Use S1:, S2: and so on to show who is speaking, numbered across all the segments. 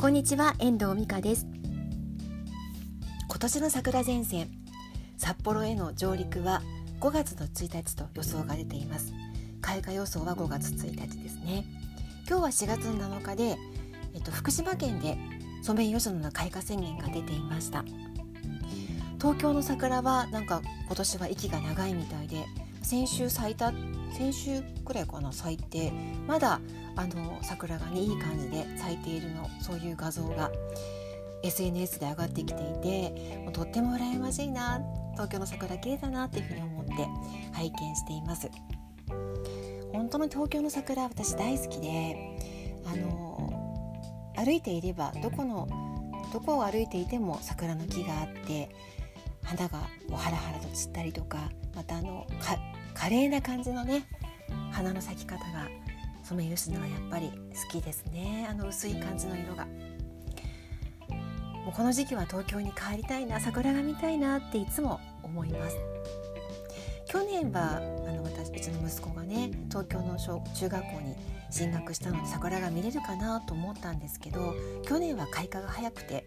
S1: こんにちは遠藤美香です。今年の桜前線札幌への上陸は5月の1日と予想が出ています。開花予想は5月1日ですね。今日は4月の7日で、えっと、福島県でソメイヨシノの開花宣言が出ていました。東京の桜はなんか今年は息が長いみたいで先週咲いた先週くらいかな咲いてまだあの桜がねいい感じで咲いているのそういう画像が SNS で上がってきていてもうとっても羨ましいな東京の桜綺麗だなっていうふうに思って拝見しています。本当の東京の桜私大好きであの歩いていればどこのどこを歩いていても桜の木があって花がハラハラと散ったりとかまたあの華麗な感じのね花の咲き方がソメイヨシノはやっぱり好きですね。あの薄い感じの色が。もうこの時期は東京に帰りたいな桜が見たいなっていつも思います。去年はあの私うちの息子がね東京の小中学校に進学したので桜が見れるかなと思ったんですけど去年は開花が早くて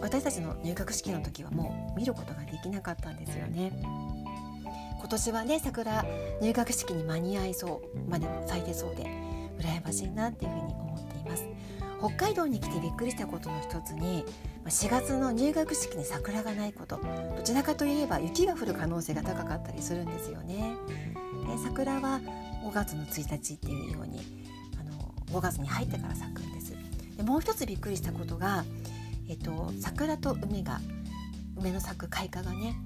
S1: 私たちの入学式の時はもう見ることができなかったんですよね。今年はね桜入学式に間に合いそうまで咲いてそうで羨ましいなっていうふうに思っています。北海道に来てびっくりしたことの一つに4月の入学式に桜がないこと。どちらかといえば雪が降る可能性が高かったりするんですよね。で桜は5月の1日っていうようにあの5月に入ってから咲くんです。でもう一つびっくりしたことが、えっと、桜と梅が梅の咲く開花がね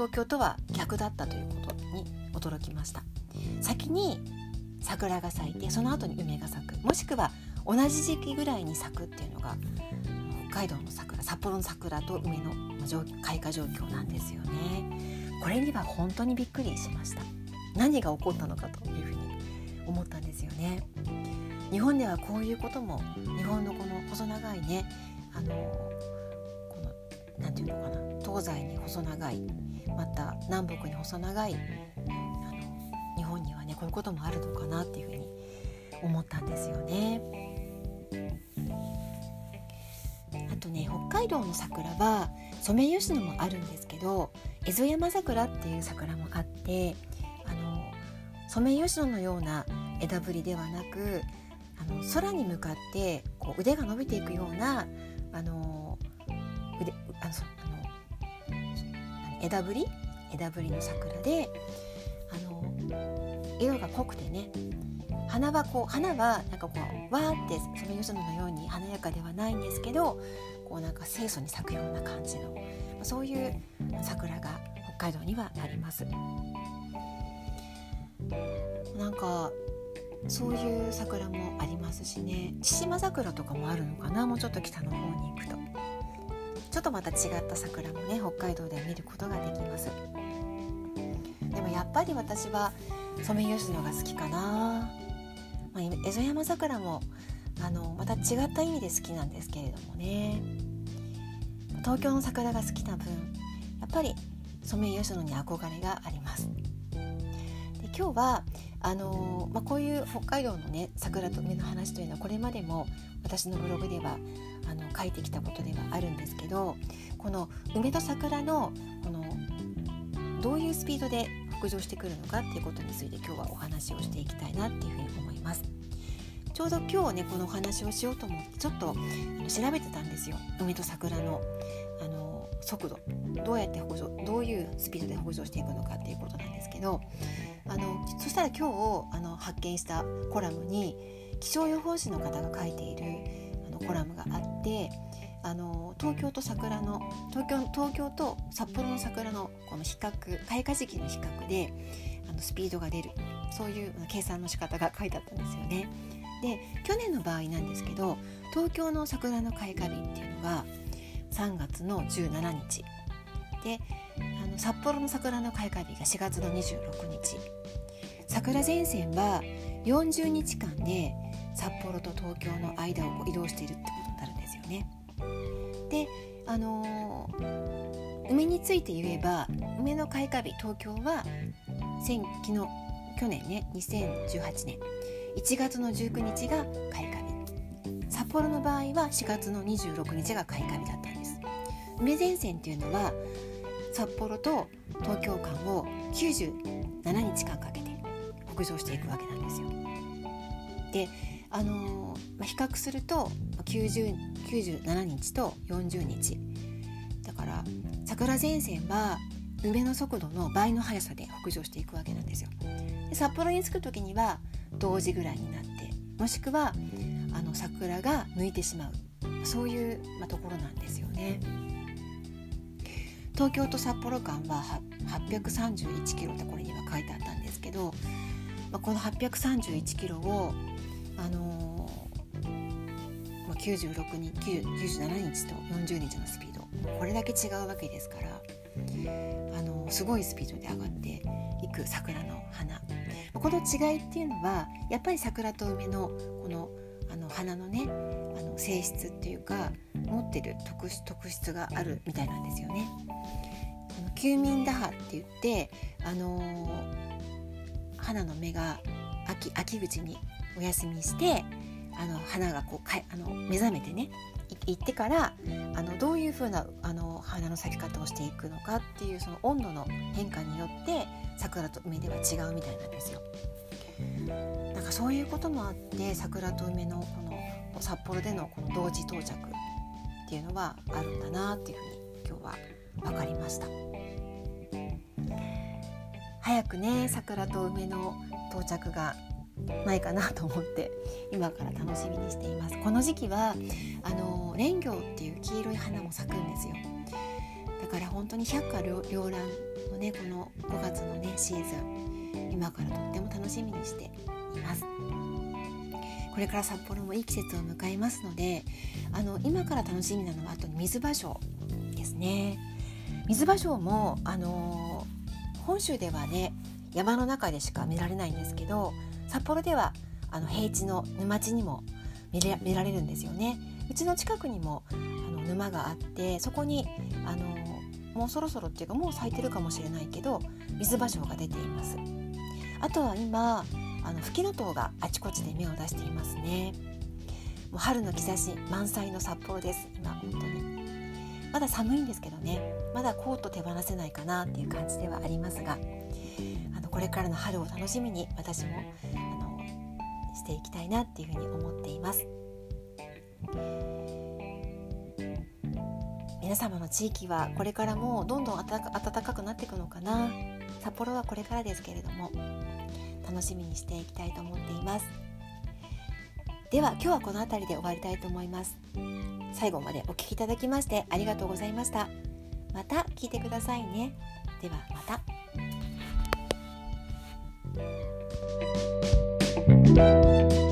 S1: 東京とは逆だったということに驚きました。先に桜が咲いてその後に梅が咲く。もしくは同じ時期ぐらいに咲くっていうのが北海道の桜札幌の桜と梅の開花状況なんですよね。これには本当にびっくりしました。何が起こったのかというふうに思ったんですよね。日本ではこういうことも日本のこの細長いねあのこの何て言うのかな東西に細長いまた南北に細長い日本にはねこういうこともあるのかなっていうふうに思ったんですよね。あとね北海道の桜はソメイヨシノもあるんですけどエゾヤマ桜っていう桜もあってあのソメイヨシノのような枝ぶりではなくあの空に向かってこう腕が伸びていくようなあの腕あの枝ぶり？枝ぶりの桜であの色が濃くてね花はこう花はなんかこうわーってソメイヨシノのように華やかではないんですけどこうなんか清楚に咲くような感じのそういう桜が北海道にはあります。なんかそういう桜もありますしね。千島桜とかもあるのかな？もうちょっと北の方に行くと。ちょっとまた違った桜もね北海道で見ることができます。でもやっぱり私はソメイヨシノが好きかな、まあ、エゾヤマ桜もあのまた違った意味で好きなんですけれどもね。東京の桜が好きな分やっぱりソメイヨシノに憧れがあります。で今日はあのまあ、こういう北海道のね桜と梅の話というのはこれまでも私のブログではあの書いてきたことではあるんですけどこの梅と桜のこのどういうスピードで北上してくるのかっていうことについて今日はお話をしていきたいなっていうふうに思います。ちょうど今日ねこのお話をしようと思ってちょっと調べてたんですよ梅と桜のあの速度どうやって北上どういうスピードで北上していくのかっていうことなんですけどあのそしたら今日あの発見したコラムに気象予報士の方が書いているコラムがあってあの東京と桜の東京東京と札幌の桜のこの比較開花時期の比較であのスピードが出るそういう計算の仕方が書いてあったんですよね。で去年の場合なんですけど東京の桜の開花日っていうのが3月の17日であの札幌の桜の開花日が4月の26日桜前線は40日間で札幌と東京の間を移動しているってことになるんですよね。であのー、梅について言えば梅の開花日東京は先期の去年ね2018年。1月の19日が開花日。札幌の場合は4月の26日が開花日だったんです。梅前線っていうのは札幌と東京間を97日間かけて北上していくわけなんですよ。であのー、まあ、比較すると90 97日と40日。だから桜前線は梅の速度の倍の速さで北上していくわけなんですよ。で札幌に着く時には同時ぐらいになってもしくはあの桜が抜いてしまう。そういう、まあ、ところなんですよね。東京と札幌間は831キロってこれには書いてあったんですけど、まあ、この831キロを、あのー、まあ、96日97日と40日のスピードこれだけ違うわけですから、あのー、すごいスピードで上がっていく桜の花この違いっていうのはやっぱり桜と梅のこのあの花のねあの性質っていうか持ってる特特質があるみたいなんですよね。あの休眠打破って言ってあのー、花の芽が秋秋口にお休みしてあの花がこうかあの目覚めてね行ってからあのどういう風なあの花の咲き方をしていくのかっていうその温度の変化によって桜と梅では違うみたいなんですよ。なんかそういうこともあって桜と梅のこの札幌でのこの同時到着っていうのはあるんだなっていうふうに今日は分かりました早くね桜と梅の到着がないかなと思って今から楽しみにしています。この時期はあの蓮魚っていう黄色い花も咲くんですよ。だから本当に百花繚乱のねこの5月のねシーズン今からとっても楽しみにしています。これから札幌もいい季節を迎えますのであの今から楽しみなのはあと水芭蕉ですね。水芭蕉もあの本州ではね山の中でしか見られないんですけど札幌ではあの平地の沼地にも見れ見られるんですよね。うちの近くにもあの沼があってそこにあのもうそろそろっていうかもう咲いてるかもしれないけど水芭蕉が出ています。あとは今あのフキノトウがあちこちで芽を出していますね。もう春の兆し満載の札幌です。今本当に。まだ寒いんですけどね。まだコート手放せないかなっていう感じではありますがあのこれからの春を楽しみに私もしていきたいなっていうふうに思っています。皆様の地域はこれからもどんどん暖かくなっていくのかな。札幌はこれからですけれども楽しみにしていきたいと思っています。では今日はこの辺りで終わりたいと思います。最後までお聴きいただきましてありがとうございました。また聞いてくださいね。ではまた。Música